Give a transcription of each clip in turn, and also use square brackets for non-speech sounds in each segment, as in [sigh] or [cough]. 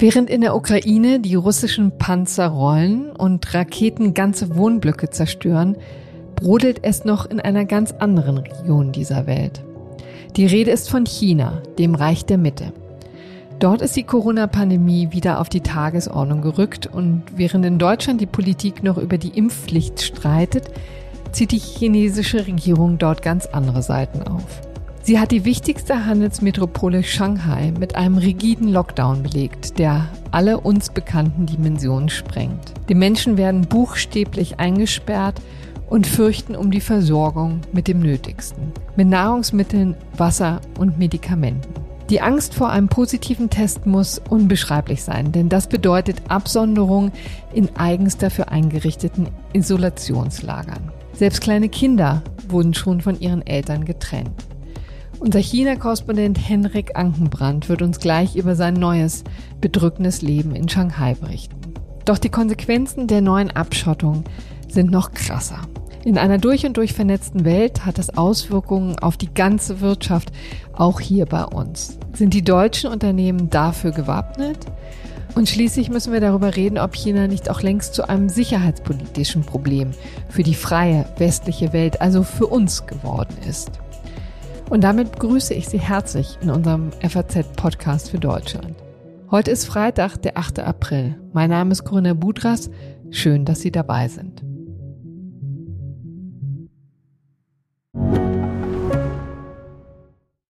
Während in der Ukraine die russischen Panzer rollen und Raketen ganze Wohnblöcke zerstören, brodelt es noch in einer ganz anderen Region dieser Welt. Die Rede ist von China, dem Reich der Mitte. Dort ist die Corona-Pandemie wieder auf die Tagesordnung gerückt und während in Deutschland die Politik noch über die Impfpflicht streitet, zieht die chinesische Regierung dort ganz andere Seiten auf. Sie hat die wichtigste Handelsmetropole Shanghai mit einem rigiden Lockdown belegt, der alle uns bekannten Dimensionen sprengt. Die Menschen werden buchstäblich eingesperrt und fürchten um die Versorgung mit dem Nötigsten, mit Nahrungsmitteln, Wasser und Medikamenten. Die Angst vor einem positiven Test muss unbeschreiblich sein, denn das bedeutet Absonderung in eigens dafür eingerichteten Isolationslagern. Selbst kleine Kinder wurden schon von ihren Eltern getrennt. Unser China-Korrespondent Henrik Ankenbrand wird uns gleich über sein neues, bedrückendes Leben in Shanghai berichten. Doch die Konsequenzen der neuen Abschottung sind noch krasser. In einer durch und durch vernetzten Welt hat es Auswirkungen auf die ganze Wirtschaft, auch hier bei uns. Sind die deutschen Unternehmen dafür gewappnet? Und schließlich müssen wir darüber reden, ob China nicht auch längst zu einem sicherheitspolitischen Problem für die freie westliche Welt, also für uns geworden ist. Und damit begrüße ich Sie herzlich in unserem FAZ-Podcast für Deutschland. Heute ist Freitag, der 8. April. Mein Name ist Corinna Budras. Schön, dass Sie dabei sind.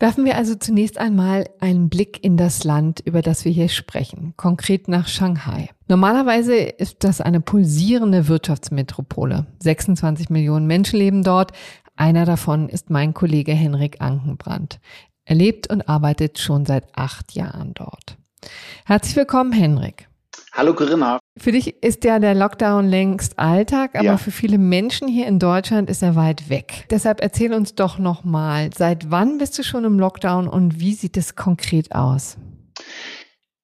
Werfen wir also zunächst einmal einen Blick in das Land, über das wir hier sprechen, konkret nach Shanghai. Normalerweise ist das eine pulsierende Wirtschaftsmetropole. 26 Millionen Menschen leben dort. Einer davon ist mein Kollege Henrik Ankenbrand. Er lebt und arbeitet schon seit acht Jahren dort. Herzlich willkommen, Henrik. Hallo Corinna. Für dich ist ja der Lockdown längst Alltag, aber ja. für viele Menschen hier in Deutschland ist er weit weg. Deshalb erzähl uns doch nochmal, seit wann bist du schon im Lockdown und wie sieht es konkret aus?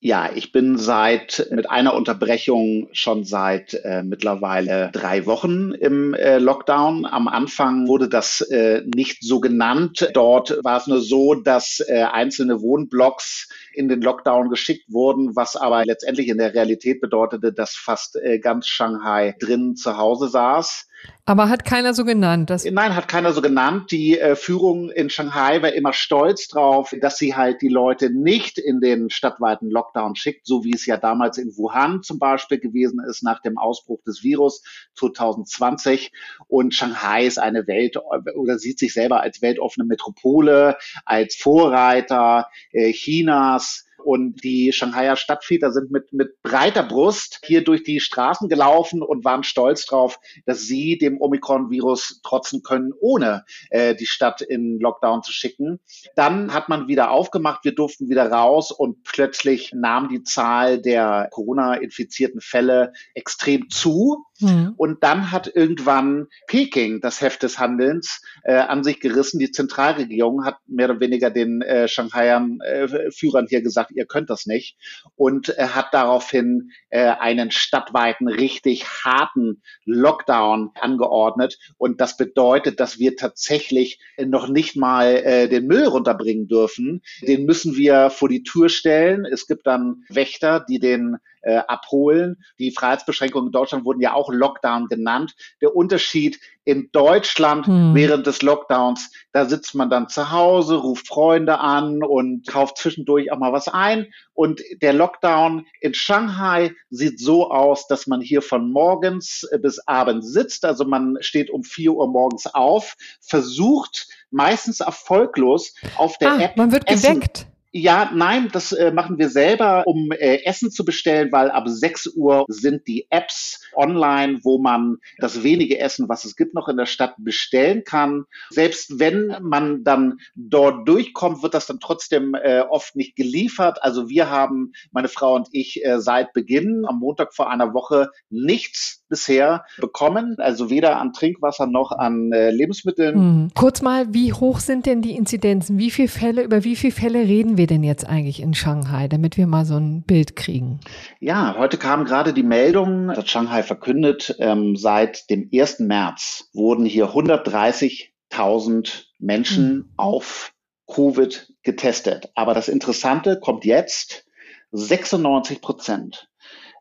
Ja, ich bin seit mit einer Unterbrechung schon seit äh, mittlerweile drei Wochen im äh, Lockdown. Am Anfang wurde das äh, nicht so genannt. Dort war es nur so, dass äh, einzelne Wohnblocks in den Lockdown geschickt wurden, was aber letztendlich in der Realität bedeutete, dass fast äh, ganz Shanghai drin zu Hause saß. Aber hat keiner so genannt? Dass Nein, hat keiner so genannt. Die äh, Führung in Shanghai war immer stolz drauf, dass sie halt die Leute nicht in den stadtweiten Lockdown schickt, so wie es ja damals in Wuhan zum Beispiel gewesen ist nach dem Ausbruch des Virus 2020. Und Shanghai ist eine Welt oder sieht sich selber als weltoffene Metropole, als Vorreiter äh, Chinas und die Shanghaier Stadtväter sind mit, mit breiter Brust hier durch die Straßen gelaufen und waren stolz drauf, dass sie dem Omikron-Virus trotzen können, ohne äh, die Stadt in Lockdown zu schicken. Dann hat man wieder aufgemacht, wir durften wieder raus und plötzlich nahm die Zahl der Corona-infizierten Fälle extrem zu. Mhm. Und dann hat irgendwann Peking das Heft des Handelns äh, an sich gerissen. Die Zentralregierung hat mehr oder weniger den äh, Shanghaiern äh, Führern hier gesagt, ihr könnt das nicht. Und er hat daraufhin äh, einen stadtweiten, richtig harten Lockdown angeordnet. Und das bedeutet, dass wir tatsächlich noch nicht mal äh, den Müll runterbringen dürfen. Den müssen wir vor die Tür stellen. Es gibt dann Wächter, die den äh, abholen. Die Freiheitsbeschränkungen in Deutschland wurden ja auch Lockdown genannt. Der Unterschied in Deutschland hm. während des Lockdowns, da sitzt man dann zu Hause, ruft Freunde an und kauft zwischendurch auch mal was ein. Und der Lockdown in Shanghai sieht so aus, dass man hier von morgens bis abends sitzt. Also man steht um vier Uhr morgens auf, versucht meistens erfolglos auf der ah, App. Man wird Essen, geweckt. Ja, nein, das äh, machen wir selber, um äh, Essen zu bestellen, weil ab 6 Uhr sind die Apps online, wo man das wenige Essen, was es gibt, noch in der Stadt bestellen kann. Selbst wenn man dann dort durchkommt, wird das dann trotzdem äh, oft nicht geliefert. Also wir haben, meine Frau und ich, äh, seit Beginn am Montag vor einer Woche nichts bisher bekommen, also weder an Trinkwasser noch an äh, Lebensmitteln. Hm. Kurz mal, wie hoch sind denn die Inzidenzen? Wie viele Fälle, über wie viele Fälle reden wir denn jetzt eigentlich in Shanghai, damit wir mal so ein Bild kriegen? Ja, heute kam gerade die Meldung, dass Shanghai verkündet, ähm, seit dem 1. März wurden hier 130.000 Menschen hm. auf Covid getestet. Aber das Interessante kommt jetzt, 96 Prozent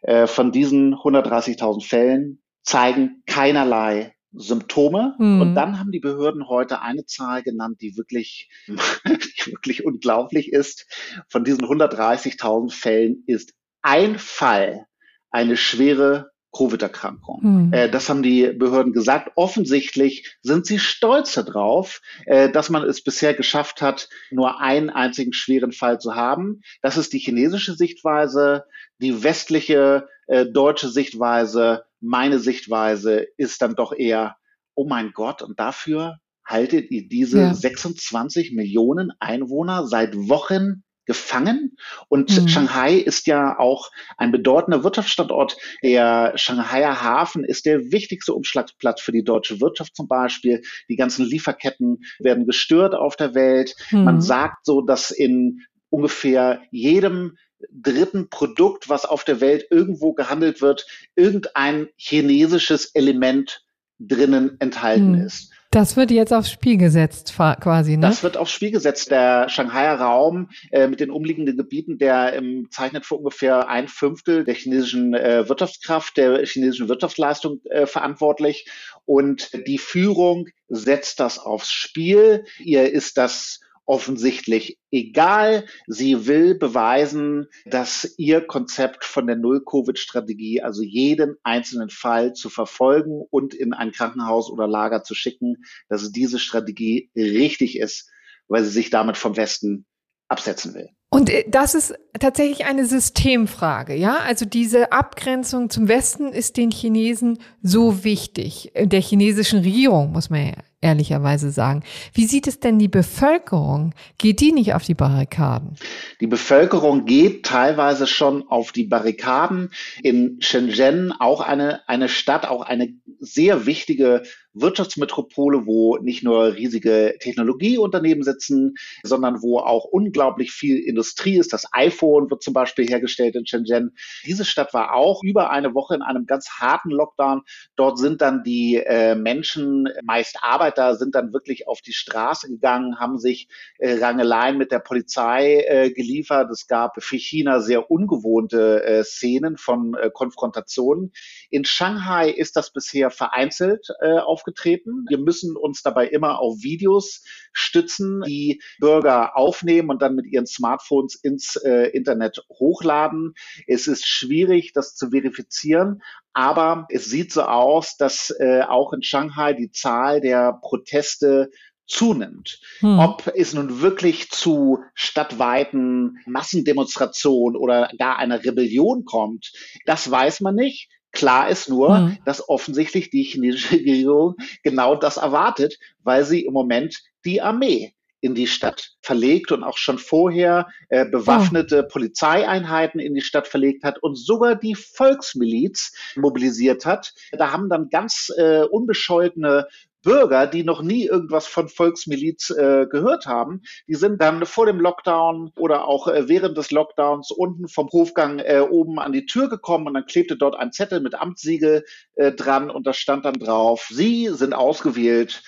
äh, von diesen 130.000 Fällen zeigen keinerlei Symptome. Mhm. Und dann haben die Behörden heute eine Zahl genannt, die wirklich, [laughs] die wirklich unglaublich ist. Von diesen 130.000 Fällen ist ein Fall eine schwere Covid-Erkrankung. Hm. Äh, das haben die Behörden gesagt. Offensichtlich sind sie stolz darauf, äh, dass man es bisher geschafft hat, nur einen einzigen schweren Fall zu haben. Das ist die chinesische Sichtweise. Die westliche äh, deutsche Sichtweise, meine Sichtweise ist dann doch eher, oh mein Gott, und dafür haltet ihr diese ja. 26 Millionen Einwohner seit Wochen gefangen. Und mhm. Shanghai ist ja auch ein bedeutender Wirtschaftsstandort. Der Shanghaier Hafen ist der wichtigste Umschlagsplatz für die deutsche Wirtschaft zum Beispiel. Die ganzen Lieferketten werden gestört auf der Welt. Mhm. Man sagt so, dass in ungefähr jedem dritten Produkt, was auf der Welt irgendwo gehandelt wird, irgendein chinesisches Element drinnen enthalten mhm. ist. Das wird jetzt aufs Spiel gesetzt, quasi, ne? Das wird aufs Spiel gesetzt. Der Shanghaier Raum äh, mit den umliegenden Gebieten, der ähm, zeichnet für ungefähr ein Fünftel der chinesischen äh, Wirtschaftskraft, der chinesischen Wirtschaftsleistung äh, verantwortlich. Und die Führung setzt das aufs Spiel. Ihr ist das offensichtlich egal. Sie will beweisen, dass ihr Konzept von der Null-Covid-Strategie, also jeden einzelnen Fall zu verfolgen und in ein Krankenhaus oder Lager zu schicken, dass diese Strategie richtig ist, weil sie sich damit vom Westen absetzen will. Und äh, das ist tatsächlich eine Systemfrage, ja? Also diese Abgrenzung zum Westen ist den Chinesen so wichtig, der chinesischen Regierung, muss man ja ehrlicherweise sagen. Wie sieht es denn die Bevölkerung? Geht die nicht auf die Barrikaden? Die Bevölkerung geht teilweise schon auf die Barrikaden. In Shenzhen auch eine, eine Stadt, auch eine sehr wichtige Wirtschaftsmetropole, wo nicht nur riesige Technologieunternehmen sitzen, sondern wo auch unglaublich viel Industrie ist. Das iPhone wird zum Beispiel hergestellt in Shenzhen. Diese Stadt war auch über eine Woche in einem ganz harten Lockdown. Dort sind dann die äh, Menschen, meist Arbeiter, sind dann wirklich auf die Straße gegangen, haben sich äh, Rangeleien mit der Polizei äh, geliefert. Es gab für China sehr ungewohnte äh, Szenen von äh, Konfrontationen. In Shanghai ist das bisher vereinzelt äh, auf aufgetreten. Wir müssen uns dabei immer auf Videos stützen, die Bürger aufnehmen und dann mit ihren Smartphones ins äh, Internet hochladen. Es ist schwierig, das zu verifizieren, aber es sieht so aus, dass äh, auch in Shanghai die Zahl der Proteste zunimmt. Hm. Ob es nun wirklich zu stadtweiten Massendemonstrationen oder gar einer Rebellion kommt, das weiß man nicht. Klar ist nur, mhm. dass offensichtlich die chinesische [laughs] Regierung genau das erwartet, weil sie im Moment die Armee in die Stadt verlegt und auch schon vorher äh, bewaffnete oh. Polizeieinheiten in die Stadt verlegt hat und sogar die Volksmiliz mobilisiert hat. Da haben dann ganz äh, unbescholtene Bürger, die noch nie irgendwas von Volksmiliz äh, gehört haben, die sind dann vor dem Lockdown oder auch äh, während des Lockdowns unten vom Hofgang äh, oben an die Tür gekommen und dann klebte dort ein Zettel mit Amtssiegel äh, dran und da stand dann drauf, Sie sind ausgewählt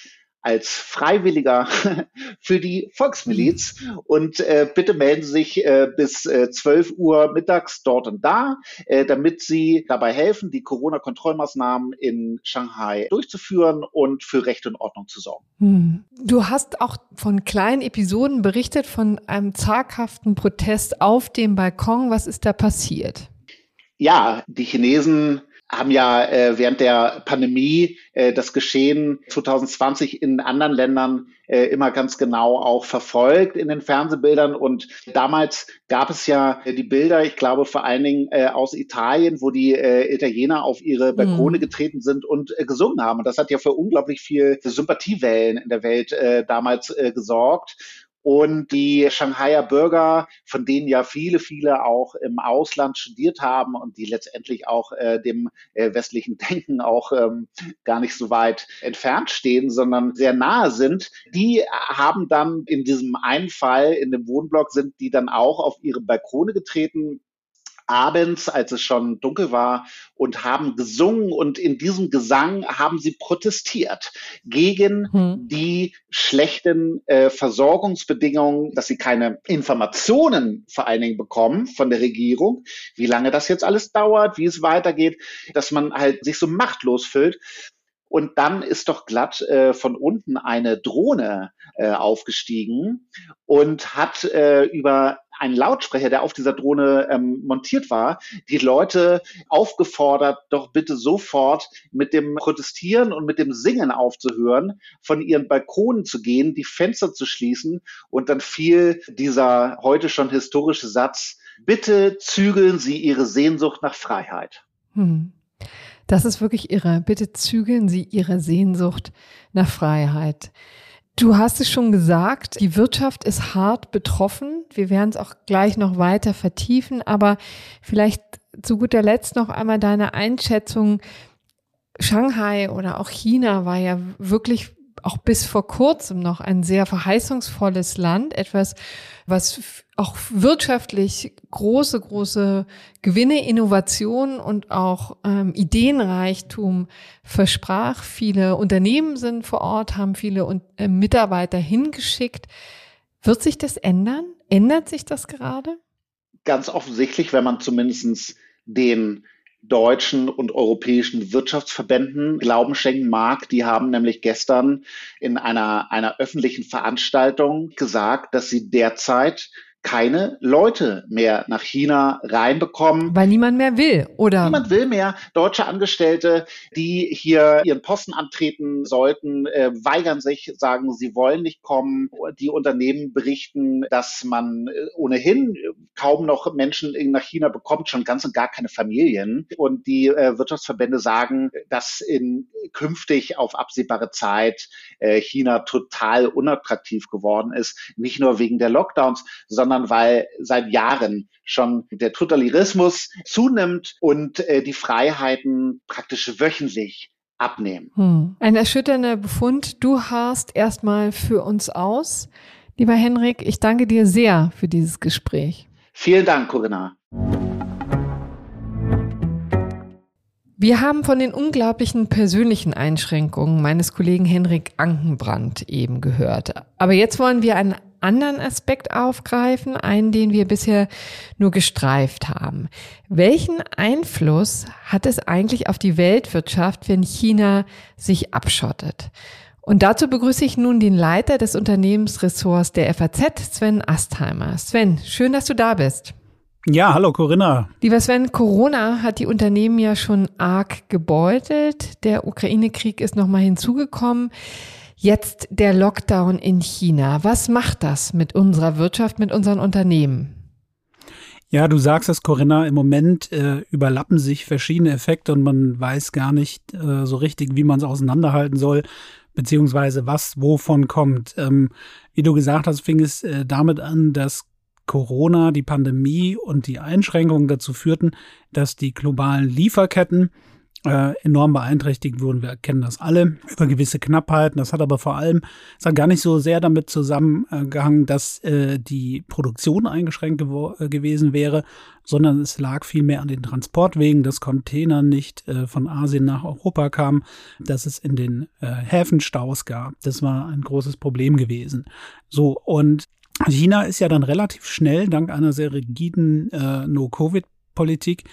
als Freiwilliger [laughs] für die Volksmiliz und äh, bitte melden Sie sich äh, bis äh, 12 Uhr mittags dort und da, äh, damit Sie dabei helfen, die Corona-Kontrollmaßnahmen in Shanghai durchzuführen und für Recht und Ordnung zu sorgen. Hm. Du hast auch von kleinen Episoden berichtet, von einem zaghaften Protest auf dem Balkon. Was ist da passiert? Ja, die Chinesen haben ja äh, während der Pandemie äh, das Geschehen 2020 in anderen Ländern äh, immer ganz genau auch verfolgt in den Fernsehbildern. Und damals gab es ja die Bilder, ich glaube vor allen Dingen äh, aus Italien, wo die äh, Italiener auf ihre Balkone mhm. getreten sind und äh, gesungen haben. Und das hat ja für unglaublich viel Sympathiewellen in der Welt äh, damals äh, gesorgt. Und die Shanghaier Bürger, von denen ja viele, viele auch im Ausland studiert haben und die letztendlich auch äh, dem äh, westlichen [laughs] Denken auch ähm, gar nicht so weit entfernt stehen, sondern sehr nahe sind, die haben dann in diesem einen Fall in dem Wohnblock sind die dann auch auf ihre Balkone getreten abends, als es schon dunkel war, und haben gesungen und in diesem Gesang haben sie protestiert gegen hm. die schlechten äh, Versorgungsbedingungen, dass sie keine Informationen vor allen Dingen bekommen von der Regierung, wie lange das jetzt alles dauert, wie es weitergeht, dass man halt sich so machtlos fühlt. Und dann ist doch glatt äh, von unten eine Drohne äh, aufgestiegen und hat äh, über einen Lautsprecher, der auf dieser Drohne ähm, montiert war, die Leute aufgefordert, doch bitte sofort mit dem Protestieren und mit dem Singen aufzuhören, von ihren Balkonen zu gehen, die Fenster zu schließen und dann fiel dieser heute schon historische Satz, bitte zügeln Sie Ihre Sehnsucht nach Freiheit. Hm. Das ist wirklich irre. Bitte zügeln Sie Ihre Sehnsucht nach Freiheit. Du hast es schon gesagt, die Wirtschaft ist hart betroffen. Wir werden es auch gleich noch weiter vertiefen, aber vielleicht zu guter Letzt noch einmal deine Einschätzung. Shanghai oder auch China war ja wirklich auch bis vor kurzem noch ein sehr verheißungsvolles Land, etwas, was auch wirtschaftlich große, große Gewinne, Innovationen und auch ähm, Ideenreichtum versprach. Viele Unternehmen sind vor Ort, haben viele äh, Mitarbeiter hingeschickt. Wird sich das ändern? Ändert sich das gerade? Ganz offensichtlich, wenn man zumindest den deutschen und europäischen Wirtschaftsverbänden Glauben schenken mag. Die haben nämlich gestern in einer, einer öffentlichen Veranstaltung gesagt, dass sie derzeit keine Leute mehr nach China reinbekommen. Weil niemand mehr will, oder? Niemand will mehr. Deutsche Angestellte, die hier ihren Posten antreten sollten, äh, weigern sich, sagen, sie wollen nicht kommen. Die Unternehmen berichten, dass man äh, ohnehin kaum noch Menschen nach China bekommt, schon ganz und gar keine Familien. Und die äh, Wirtschaftsverbände sagen, dass in künftig auf absehbare Zeit äh, China total unattraktiv geworden ist. Nicht nur wegen der Lockdowns, sondern sondern weil seit Jahren schon der Totalitarismus zunimmt und äh, die Freiheiten praktisch wöchentlich abnehmen. Hm. Ein erschütternder Befund. Du hast erstmal für uns aus. Lieber Henrik, ich danke dir sehr für dieses Gespräch. Vielen Dank, Corinna. Wir haben von den unglaublichen persönlichen Einschränkungen meines Kollegen Henrik Ankenbrand eben gehört. Aber jetzt wollen wir einen anderen Aspekt aufgreifen, einen, den wir bisher nur gestreift haben. Welchen Einfluss hat es eigentlich auf die Weltwirtschaft, wenn China sich abschottet? Und dazu begrüße ich nun den Leiter des Unternehmensressorts der FAZ, Sven Astheimer. Sven, schön, dass du da bist. Ja, hallo Corinna. Lieber Sven, Corona hat die Unternehmen ja schon arg gebeutelt. Der Ukraine-Krieg ist nochmal hinzugekommen. Jetzt der Lockdown in China. Was macht das mit unserer Wirtschaft, mit unseren Unternehmen? Ja, du sagst es, Corinna, im Moment äh, überlappen sich verschiedene Effekte und man weiß gar nicht äh, so richtig, wie man es auseinanderhalten soll, beziehungsweise was wovon kommt. Ähm, wie du gesagt hast, fing es äh, damit an, dass Corona, die Pandemie und die Einschränkungen dazu führten, dass die globalen Lieferketten äh, enorm beeinträchtigt wurden. Wir kennen das alle über gewisse Knappheiten. Das hat aber vor allem, es hat gar nicht so sehr damit zusammengehangen, dass äh, die Produktion eingeschränkt äh, gewesen wäre, sondern es lag vielmehr an den Transportwegen, dass Container nicht äh, von Asien nach Europa kamen, dass es in den äh, Häfen Staus gab. Das war ein großes Problem gewesen. So, und China ist ja dann relativ schnell, dank einer sehr rigiden äh, No-Covid-Politik,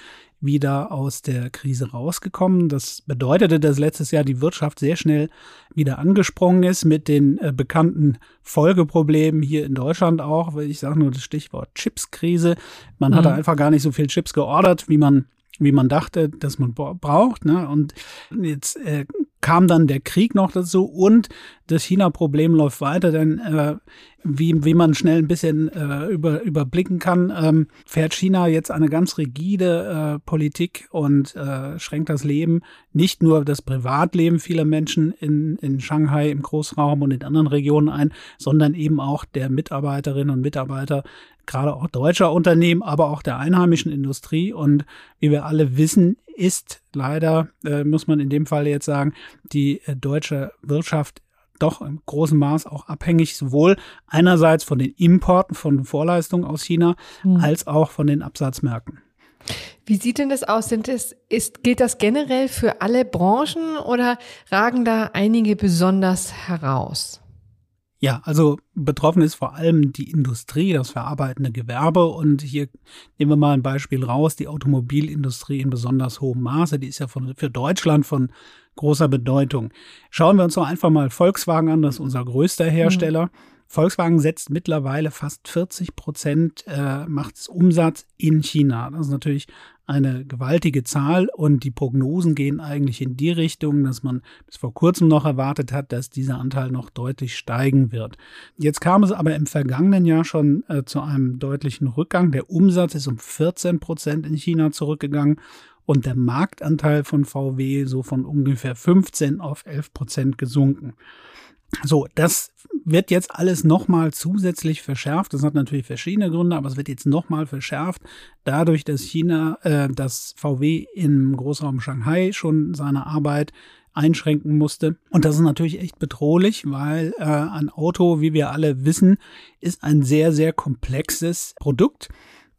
wieder aus der Krise rausgekommen. Das bedeutete, dass letztes Jahr die Wirtschaft sehr schnell wieder angesprungen ist mit den äh, bekannten Folgeproblemen hier in Deutschland auch. Ich sage nur das Stichwort Chipskrise. Man mhm. hatte einfach gar nicht so viel Chips geordert, wie man wie man dachte, dass man braucht. Ne? Und jetzt äh, kam dann der Krieg noch dazu und das China-Problem läuft weiter, denn äh, wie, wie man schnell ein bisschen äh, über, überblicken kann, ähm, fährt China jetzt eine ganz rigide äh, Politik und äh, schränkt das Leben, nicht nur das Privatleben vieler Menschen in, in Shanghai, im Großraum und in anderen Regionen ein, sondern eben auch der Mitarbeiterinnen und Mitarbeiter gerade auch deutscher Unternehmen, aber auch der einheimischen Industrie. Und wie wir alle wissen, ist leider, äh, muss man in dem Fall jetzt sagen, die äh, deutsche Wirtschaft doch im großen Maß auch abhängig, sowohl einerseits von den Importen von Vorleistungen aus China mhm. als auch von den Absatzmärkten. Wie sieht denn das aus? Sind es, ist, gilt das generell für alle Branchen oder ragen da einige besonders heraus? Ja, also betroffen ist vor allem die Industrie, das verarbeitende Gewerbe. Und hier nehmen wir mal ein Beispiel raus, die Automobilindustrie in besonders hohem Maße. Die ist ja von, für Deutschland von großer Bedeutung. Schauen wir uns doch einfach mal Volkswagen an, das ist unser größter Hersteller. Mhm. Volkswagen setzt mittlerweile fast 40 Prozent äh, macht Umsatz in China. Das ist natürlich eine gewaltige Zahl und die Prognosen gehen eigentlich in die Richtung, dass man bis vor kurzem noch erwartet hat, dass dieser Anteil noch deutlich steigen wird. Jetzt kam es aber im vergangenen Jahr schon äh, zu einem deutlichen Rückgang. Der Umsatz ist um 14 Prozent in China zurückgegangen und der Marktanteil von VW so von ungefähr 15 auf 11 Prozent gesunken. So, das wird jetzt alles nochmal zusätzlich verschärft. Das hat natürlich verschiedene Gründe, aber es wird jetzt nochmal verschärft, dadurch, dass China, äh, dass VW im Großraum Shanghai schon seine Arbeit einschränken musste. Und das ist natürlich echt bedrohlich, weil äh, ein Auto, wie wir alle wissen, ist ein sehr, sehr komplexes Produkt.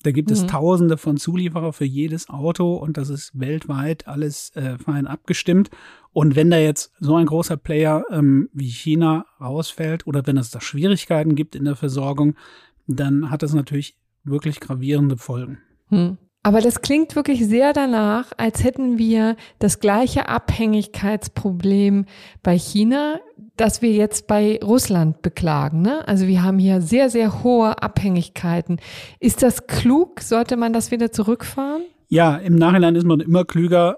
Da gibt es mhm. tausende von Zulieferer für jedes Auto und das ist weltweit alles äh, fein abgestimmt. Und wenn da jetzt so ein großer Player ähm, wie China rausfällt oder wenn es da Schwierigkeiten gibt in der Versorgung, dann hat das natürlich wirklich gravierende Folgen. Mhm. Aber das klingt wirklich sehr danach, als hätten wir das gleiche Abhängigkeitsproblem bei China, das wir jetzt bei Russland beklagen. Ne? Also wir haben hier sehr, sehr hohe Abhängigkeiten. Ist das klug? Sollte man das wieder zurückfahren? Ja, im Nachhinein ist man immer klüger.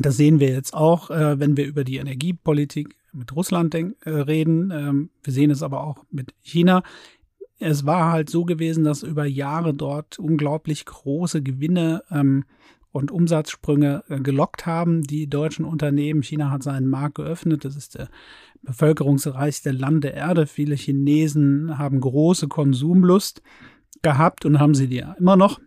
Das sehen wir jetzt auch, äh, wenn wir über die Energiepolitik mit Russland äh, reden. Ähm, wir sehen es aber auch mit China es war halt so gewesen, dass über Jahre dort unglaublich große Gewinne ähm, und Umsatzsprünge äh, gelockt haben. Die deutschen Unternehmen, China hat seinen Markt geöffnet, das ist der bevölkerungsreichste Land der Erde. Viele Chinesen haben große Konsumlust gehabt und haben sie die immer noch.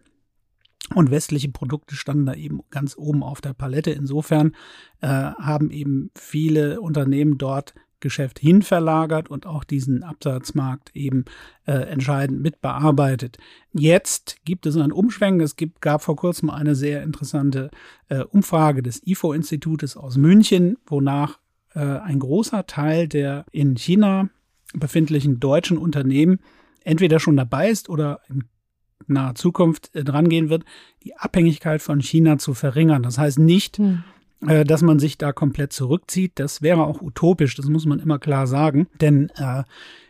Und westliche Produkte standen da eben ganz oben auf der Palette. Insofern äh, haben eben viele Unternehmen dort Geschäft hin verlagert und auch diesen Absatzmarkt eben äh, entscheidend mit bearbeitet. Jetzt gibt es einen Umschwenk. Es gibt, gab vor kurzem eine sehr interessante äh, Umfrage des IFO-Institutes aus München, wonach äh, ein großer Teil der in China befindlichen deutschen Unternehmen entweder schon dabei ist oder in naher Zukunft äh, drangehen wird, die Abhängigkeit von China zu verringern. Das heißt nicht, hm äh, dass man sich da komplett zurückzieht. Das wäre auch utopisch, das muss man immer klar sagen. Denn äh,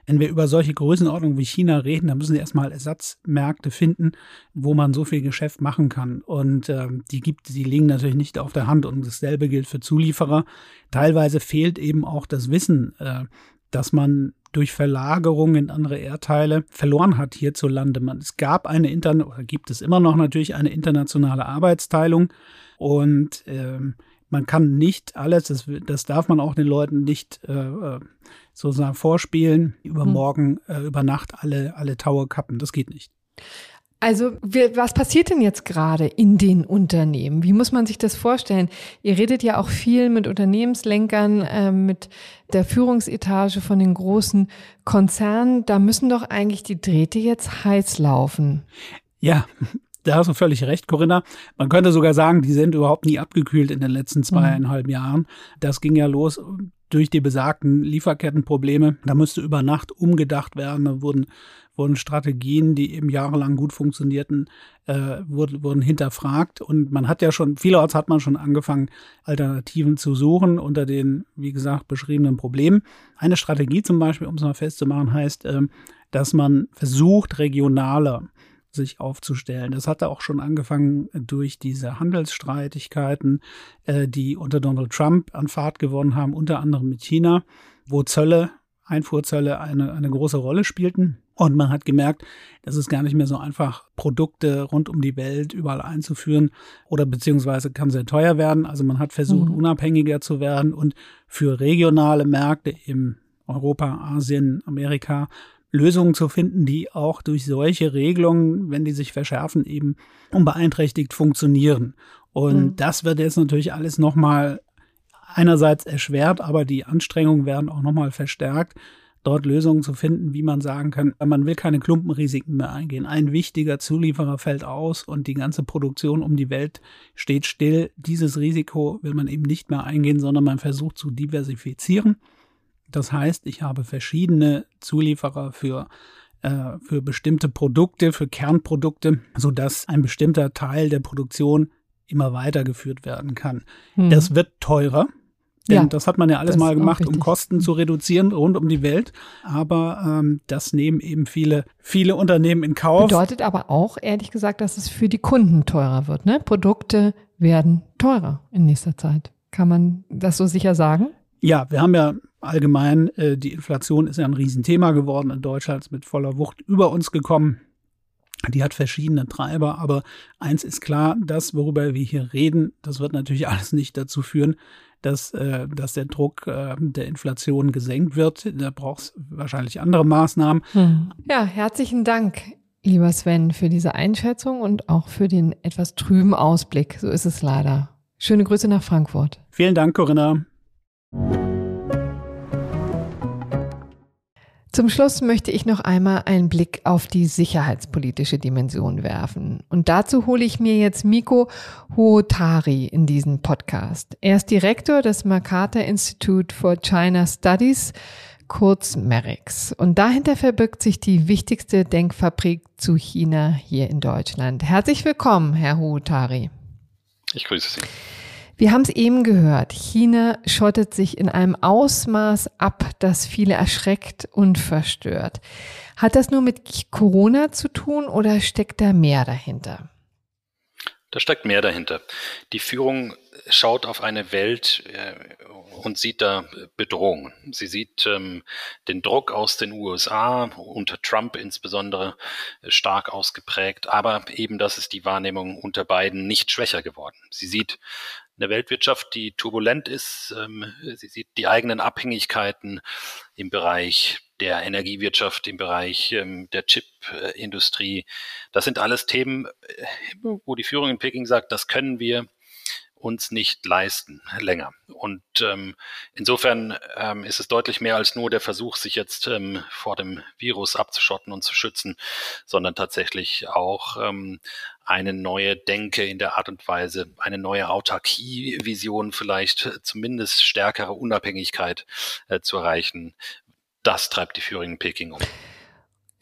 wenn wir über solche Größenordnungen wie China reden, dann müssen wir erstmal Ersatzmärkte finden, wo man so viel Geschäft machen kann. Und äh, die gibt, die liegen natürlich nicht auf der Hand. Und dasselbe gilt für Zulieferer. Teilweise fehlt eben auch das Wissen, äh, dass man durch Verlagerung in andere Erdteile verloren hat hierzulande. Man, es gab eine Interna oder gibt es immer noch natürlich eine internationale Arbeitsteilung und ähm, man kann nicht alles, das, das darf man auch den Leuten nicht äh, äh sozusagen vorspielen, übermorgen, hm. äh, über Nacht alle, alle Taue kappen. Das geht nicht. Also wir, was passiert denn jetzt gerade in den Unternehmen? Wie muss man sich das vorstellen? Ihr redet ja auch viel mit Unternehmenslenkern, äh, mit der Führungsetage von den großen Konzernen. Da müssen doch eigentlich die Drähte jetzt heiß laufen. Ja, da hast du völlig recht, Corinna. Man könnte sogar sagen, die sind überhaupt nie abgekühlt in den letzten zweieinhalb mhm. Jahren. Das ging ja los durch die besagten Lieferkettenprobleme. Da musste über Nacht umgedacht werden. Da wurden, wurden Strategien, die eben jahrelang gut funktionierten, äh, wurden, wurden hinterfragt. Und man hat ja schon, vielerorts hat man schon angefangen, Alternativen zu suchen unter den, wie gesagt, beschriebenen Problemen. Eine Strategie zum Beispiel, um es mal festzumachen, heißt, äh, dass man versucht, regionaler sich aufzustellen. Das hatte auch schon angefangen durch diese Handelsstreitigkeiten, äh, die unter Donald Trump an Fahrt gewonnen haben, unter anderem mit China, wo Zölle, Einfuhrzölle eine, eine große Rolle spielten. Und man hat gemerkt, es ist gar nicht mehr so einfach, Produkte rund um die Welt überall einzuführen oder beziehungsweise kann sehr teuer werden. Also man hat versucht, mhm. unabhängiger zu werden und für regionale Märkte im Europa, Asien, Amerika Lösungen zu finden, die auch durch solche Regelungen, wenn die sich verschärfen, eben unbeeinträchtigt funktionieren. Und mhm. das wird jetzt natürlich alles nochmal einerseits erschwert, aber die Anstrengungen werden auch nochmal verstärkt, dort Lösungen zu finden, wie man sagen kann, man will keine Klumpenrisiken mehr eingehen. Ein wichtiger Zulieferer fällt aus und die ganze Produktion um die Welt steht still. Dieses Risiko will man eben nicht mehr eingehen, sondern man versucht zu diversifizieren. Das heißt, ich habe verschiedene Zulieferer für äh, für bestimmte Produkte, für Kernprodukte, so dass ein bestimmter Teil der Produktion immer weitergeführt werden kann. Hm. Das wird teurer. Denn ja, das hat man ja alles mal gemacht, um Kosten zu reduzieren rund um die Welt. Aber ähm, das nehmen eben viele, viele Unternehmen in Kauf. Bedeutet aber auch, ehrlich gesagt, dass es für die Kunden teurer wird. Ne? Produkte werden teurer in nächster Zeit. Kann man das so sicher sagen? Ja, wir haben ja allgemein, äh, die Inflation ist ja ein Riesenthema geworden in Deutschland, ist mit voller Wucht über uns gekommen. Die hat verschiedene Treiber, aber eins ist klar, das, worüber wir hier reden, das wird natürlich [laughs] alles nicht dazu führen, dass, äh, dass der Druck äh, der Inflation gesenkt wird. Da braucht es wahrscheinlich andere Maßnahmen. Hm. Ja, herzlichen Dank, lieber Sven, für diese Einschätzung und auch für den etwas trüben Ausblick. So ist es leider. Schöne Grüße nach Frankfurt. Vielen Dank, Corinna. Zum Schluss möchte ich noch einmal einen Blick auf die sicherheitspolitische Dimension werfen. Und dazu hole ich mir jetzt Miko Huotari in diesen Podcast. Er ist Direktor des Makata Institute for China Studies, kurz MERIX. Und dahinter verbirgt sich die wichtigste Denkfabrik zu China hier in Deutschland. Herzlich willkommen, Herr Huotari. Ich grüße Sie. Wir haben es eben gehört, China schottet sich in einem Ausmaß ab, das viele erschreckt und verstört. Hat das nur mit Corona zu tun oder steckt da mehr dahinter? Da steckt mehr dahinter. Die Führung schaut auf eine Welt äh, und sieht da Bedrohungen. Sie sieht ähm, den Druck aus den USA, unter Trump insbesondere, äh, stark ausgeprägt, aber eben das ist die Wahrnehmung unter beiden nicht schwächer geworden. Sie sieht eine Weltwirtschaft, die turbulent ist. Ähm, sie sieht die eigenen Abhängigkeiten im Bereich der Energiewirtschaft, im Bereich ähm, der Chipindustrie. Das sind alles Themen, äh, wo die Führung in Peking sagt, das können wir uns nicht leisten länger. Und ähm, insofern ähm, ist es deutlich mehr als nur der Versuch, sich jetzt ähm, vor dem Virus abzuschotten und zu schützen, sondern tatsächlich auch ähm, eine neue Denke in der Art und Weise, eine neue Autarkie-Vision vielleicht, zumindest stärkere Unabhängigkeit äh, zu erreichen. Das treibt die Führung in Peking um.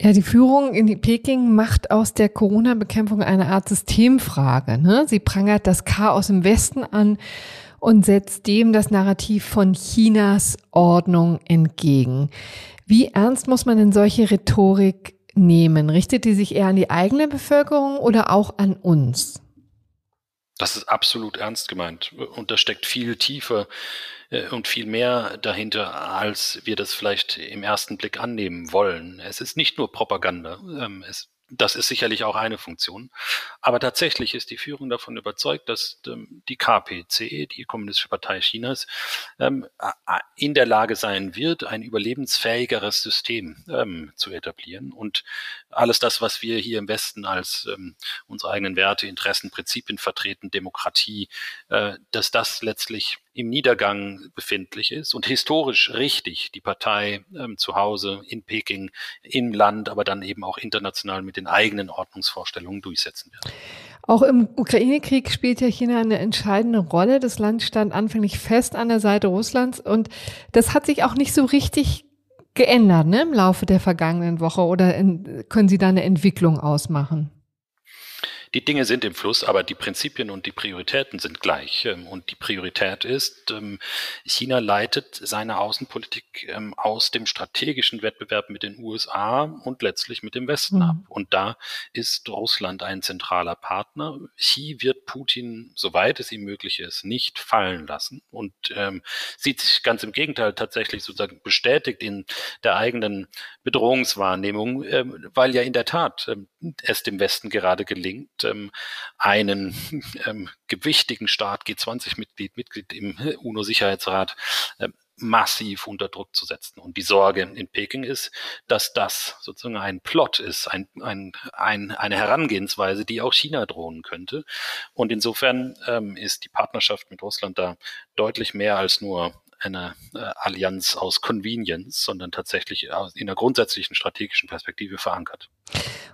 Ja, die Führung in Peking macht aus der Corona-Bekämpfung eine Art Systemfrage. Ne? Sie prangert das Chaos im Westen an und setzt dem das Narrativ von Chinas Ordnung entgegen. Wie ernst muss man denn solche Rhetorik nehmen? Richtet die sich eher an die eigene Bevölkerung oder auch an uns? Das ist absolut ernst gemeint und da steckt viel tiefer und viel mehr dahinter, als wir das vielleicht im ersten Blick annehmen wollen. Es ist nicht nur Propaganda. Ähm, es das ist sicherlich auch eine Funktion. Aber tatsächlich ist die Führung davon überzeugt, dass ähm, die KPC, die Kommunistische Partei Chinas, ähm, in der Lage sein wird, ein überlebensfähigeres System zu etablieren. Und alles das, was wir hier im Westen als unsere eigenen Werte, Interessen, Prinzipien vertreten, Demokratie, äh, dass das letztlich im Niedergang befindlich ist und historisch richtig die Partei ähm, zu Hause in Peking, im Land, aber dann eben auch international mit den eigenen Ordnungsvorstellungen durchsetzen wird. Auch im Ukraine-Krieg spielt ja China eine entscheidende Rolle. Das Land stand anfänglich fest an der Seite Russlands und das hat sich auch nicht so richtig geändert ne, im Laufe der vergangenen Woche oder in, können Sie da eine Entwicklung ausmachen? Die Dinge sind im Fluss, aber die Prinzipien und die Prioritäten sind gleich. Ähm, und die Priorität ist, ähm, China leitet seine Außenpolitik ähm, aus dem strategischen Wettbewerb mit den USA und letztlich mit dem Westen mhm. ab. Und da ist Russland ein zentraler Partner. Xi wird Putin, soweit es ihm möglich ist, nicht fallen lassen und ähm, sieht sich ganz im Gegenteil tatsächlich sozusagen bestätigt in der eigenen Bedrohungswahrnehmung, ähm, weil ja in der Tat ähm, es dem Westen gerade gelingt, ähm, einen [laughs] ähm, gewichtigen Staat, G20-Mitglied, Mitglied im UNO-Sicherheitsrat, äh, massiv unter Druck zu setzen. Und die Sorge in Peking ist, dass das sozusagen ein Plot ist, ein, ein, ein, eine Herangehensweise, die auch China drohen könnte. Und insofern ähm, ist die Partnerschaft mit Russland da deutlich mehr als nur eine äh, Allianz aus Convenience, sondern tatsächlich in einer grundsätzlichen strategischen Perspektive verankert.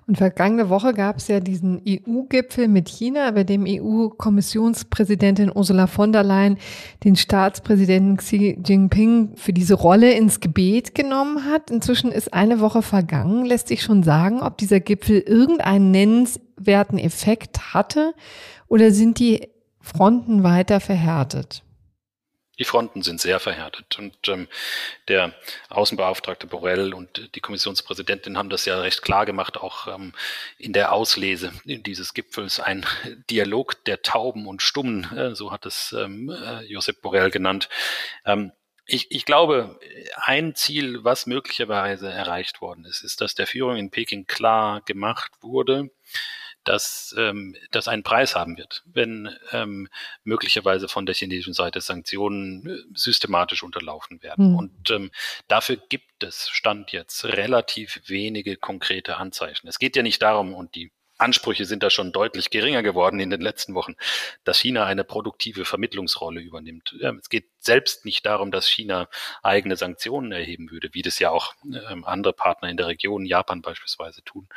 Und vergangene Woche gab es ja diesen EU-Gipfel mit China, bei dem EU-Kommissionspräsidentin Ursula von der Leyen den Staatspräsidenten Xi Jinping für diese Rolle ins Gebet genommen hat. Inzwischen ist eine Woche vergangen. Lässt sich schon sagen, ob dieser Gipfel irgendeinen nennenswerten Effekt hatte oder sind die Fronten weiter verhärtet? Die Fronten sind sehr verhärtet. Und ähm, der Außenbeauftragte Borrell und die Kommissionspräsidentin haben das ja recht klar gemacht, auch ähm, in der Auslese dieses Gipfels. Ein Dialog der Tauben und Stummen, äh, so hat es ähm, äh, Josep Borrell genannt. Ähm, ich, ich glaube, ein Ziel, was möglicherweise erreicht worden ist, ist, dass der Führung in Peking klar gemacht wurde, dass ähm, das einen Preis haben wird, wenn ähm, möglicherweise von der chinesischen Seite Sanktionen äh, systematisch unterlaufen werden. Mhm. Und ähm, dafür gibt es Stand jetzt relativ wenige konkrete Anzeichen. Es geht ja nicht darum, und die Ansprüche sind da schon deutlich geringer geworden in den letzten Wochen, dass China eine produktive Vermittlungsrolle übernimmt. Es geht selbst nicht darum, dass China eigene Sanktionen erheben würde, wie das ja auch ähm, andere Partner in der Region, Japan beispielsweise, tun.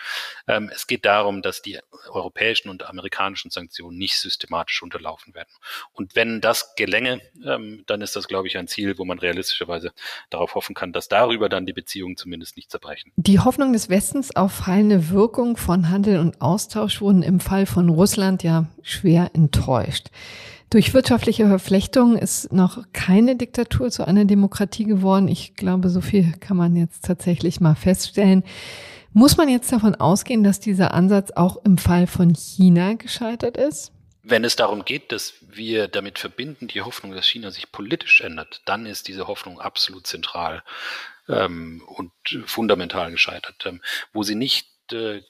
Ähm, es geht darum, dass die europäischen und amerikanischen Sanktionen nicht systematisch unterlaufen werden. Und wenn das gelänge, ähm, dann ist das, glaube ich, ein Ziel, wo man realistischerweise darauf hoffen kann, dass darüber dann die Beziehungen zumindest nicht zerbrechen. Die Hoffnung des Westens auf heilende Wirkung von Handel und Austausch wurden im Fall von Russland ja schwer enttäuscht. Durch wirtschaftliche Verflechtung ist noch keine Diktatur zu einer Demokratie geworden. Ich glaube, so viel kann man jetzt tatsächlich mal feststellen. Muss man jetzt davon ausgehen, dass dieser Ansatz auch im Fall von China gescheitert ist? Wenn es darum geht, dass wir damit verbinden, die Hoffnung, dass China sich politisch ändert, dann ist diese Hoffnung absolut zentral ähm, und fundamental gescheitert. Ähm, wo sie nicht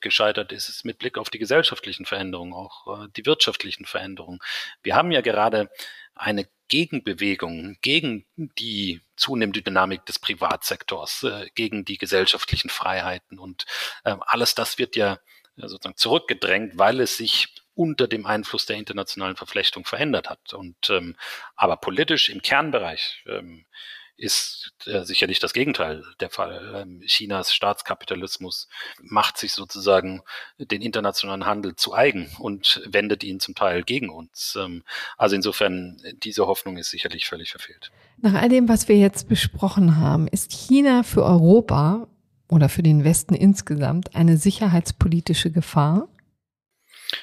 gescheitert ist, ist mit Blick auf die gesellschaftlichen Veränderungen, auch äh, die wirtschaftlichen Veränderungen. Wir haben ja gerade eine Gegenbewegung gegen die zunehmende Dynamik des Privatsektors, äh, gegen die gesellschaftlichen Freiheiten und äh, alles das wird ja sozusagen zurückgedrängt, weil es sich unter dem Einfluss der internationalen Verflechtung verändert hat. Und ähm, aber politisch im Kernbereich ähm, ist äh, sicherlich das Gegenteil der Fall. Ähm, Chinas Staatskapitalismus macht sich sozusagen den internationalen Handel zu eigen und wendet ihn zum Teil gegen uns. Ähm, also insofern, diese Hoffnung ist sicherlich völlig verfehlt. Nach all dem, was wir jetzt besprochen haben, ist China für Europa oder für den Westen insgesamt eine sicherheitspolitische Gefahr?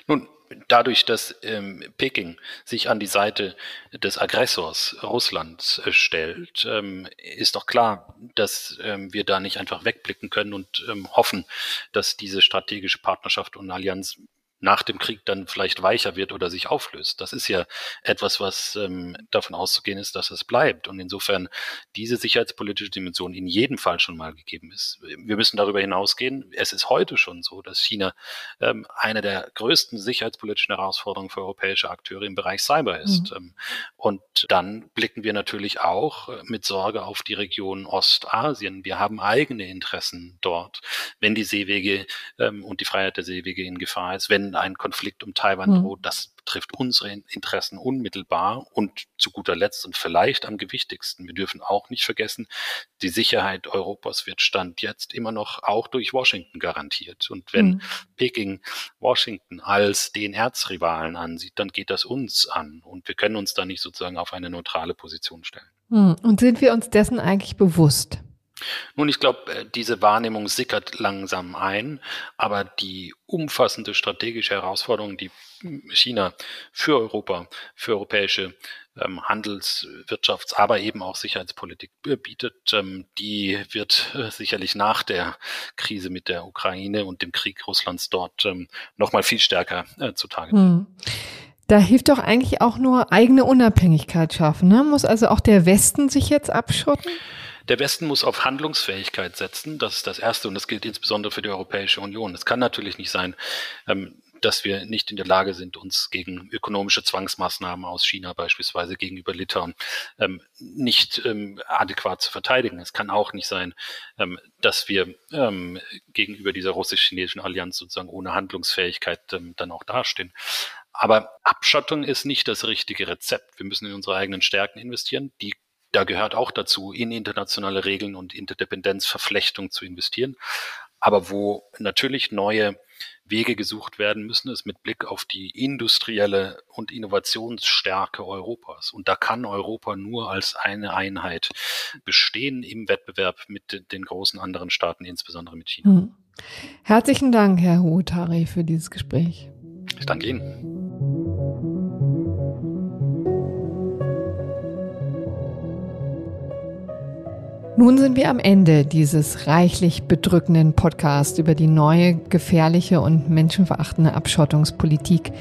Nun, dadurch, dass ähm, Peking sich an die Seite des Aggressors Russlands äh, stellt, ähm, ist doch klar, dass ähm, wir da nicht einfach wegblicken können und ähm, hoffen, dass diese strategische Partnerschaft und Allianz nach dem Krieg dann vielleicht weicher wird oder sich auflöst. Das ist ja etwas, was ähm, davon auszugehen ist, dass es bleibt. Und insofern diese sicherheitspolitische Dimension in jedem Fall schon mal gegeben ist. Wir müssen darüber hinausgehen. Es ist heute schon so, dass China ähm, eine der größten sicherheitspolitischen Herausforderungen für europäische Akteure im Bereich Cyber ist. Mhm. Ähm, und dann blicken wir natürlich auch äh, mit Sorge auf die Region Ostasien. Wir haben eigene Interessen dort. Wenn die Seewege ähm, und die Freiheit der Seewege in Gefahr ist, wenn ein Konflikt um Taiwan mhm. droht, das betrifft unsere Interessen unmittelbar und zu guter Letzt und vielleicht am gewichtigsten. Wir dürfen auch nicht vergessen, die Sicherheit Europas wird Stand jetzt immer noch auch durch Washington garantiert. Und wenn mhm. Peking Washington als den Erzrivalen ansieht, dann geht das uns an und wir können uns da nicht sozusagen auf eine neutrale Position stellen. Mhm. Und sind wir uns dessen eigentlich bewusst? Nun, ich glaube, äh, diese Wahrnehmung sickert langsam ein, aber die umfassende strategische Herausforderung, die China für Europa, für europäische ähm, Handels-, Wirtschafts-, aber eben auch Sicherheitspolitik bietet, ähm, die wird äh, sicherlich nach der Krise mit der Ukraine und dem Krieg Russlands dort ähm, nochmal viel stärker äh, zutage. Hm. Da hilft doch eigentlich auch nur eigene Unabhängigkeit schaffen. Ne? Muss also auch der Westen sich jetzt abschotten? Der Westen muss auf Handlungsfähigkeit setzen. Das ist das Erste und das gilt insbesondere für die Europäische Union. Es kann natürlich nicht sein, ähm, dass wir nicht in der Lage sind, uns gegen ökonomische Zwangsmaßnahmen aus China beispielsweise gegenüber Litauen ähm, nicht ähm, adäquat zu verteidigen. Es kann auch nicht sein, ähm, dass wir ähm, gegenüber dieser russisch-chinesischen Allianz sozusagen ohne Handlungsfähigkeit ähm, dann auch dastehen. Aber Abschottung ist nicht das richtige Rezept. Wir müssen in unsere eigenen Stärken investieren. Die da gehört auch dazu, in internationale Regeln und Interdependenzverflechtung zu investieren. Aber wo natürlich neue Wege gesucht werden müssen, ist mit Blick auf die industrielle und Innovationsstärke Europas. Und da kann Europa nur als eine Einheit bestehen im Wettbewerb mit den großen anderen Staaten, insbesondere mit China. Hm. Herzlichen Dank, Herr Huotari, für dieses Gespräch. Ich danke Ihnen. Nun sind wir am Ende dieses reichlich bedrückenden Podcasts über die neue, gefährliche und menschenverachtende Abschottungspolitik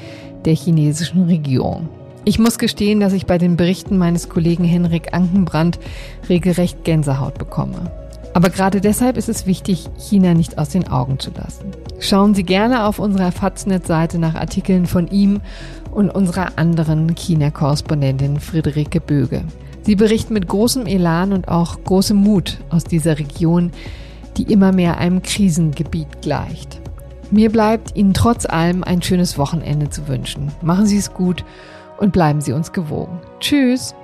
der chinesischen Regierung. Ich muss gestehen, dass ich bei den Berichten meines Kollegen Henrik Ankenbrand regelrecht Gänsehaut bekomme. Aber gerade deshalb ist es wichtig, China nicht aus den Augen zu lassen. Schauen Sie gerne auf unserer Faznet-Seite nach Artikeln von ihm und unserer anderen China-Korrespondentin Friederike Böge. Sie berichten mit großem Elan und auch großem Mut aus dieser Region, die immer mehr einem Krisengebiet gleicht. Mir bleibt Ihnen trotz allem ein schönes Wochenende zu wünschen. Machen Sie es gut und bleiben Sie uns gewogen. Tschüss!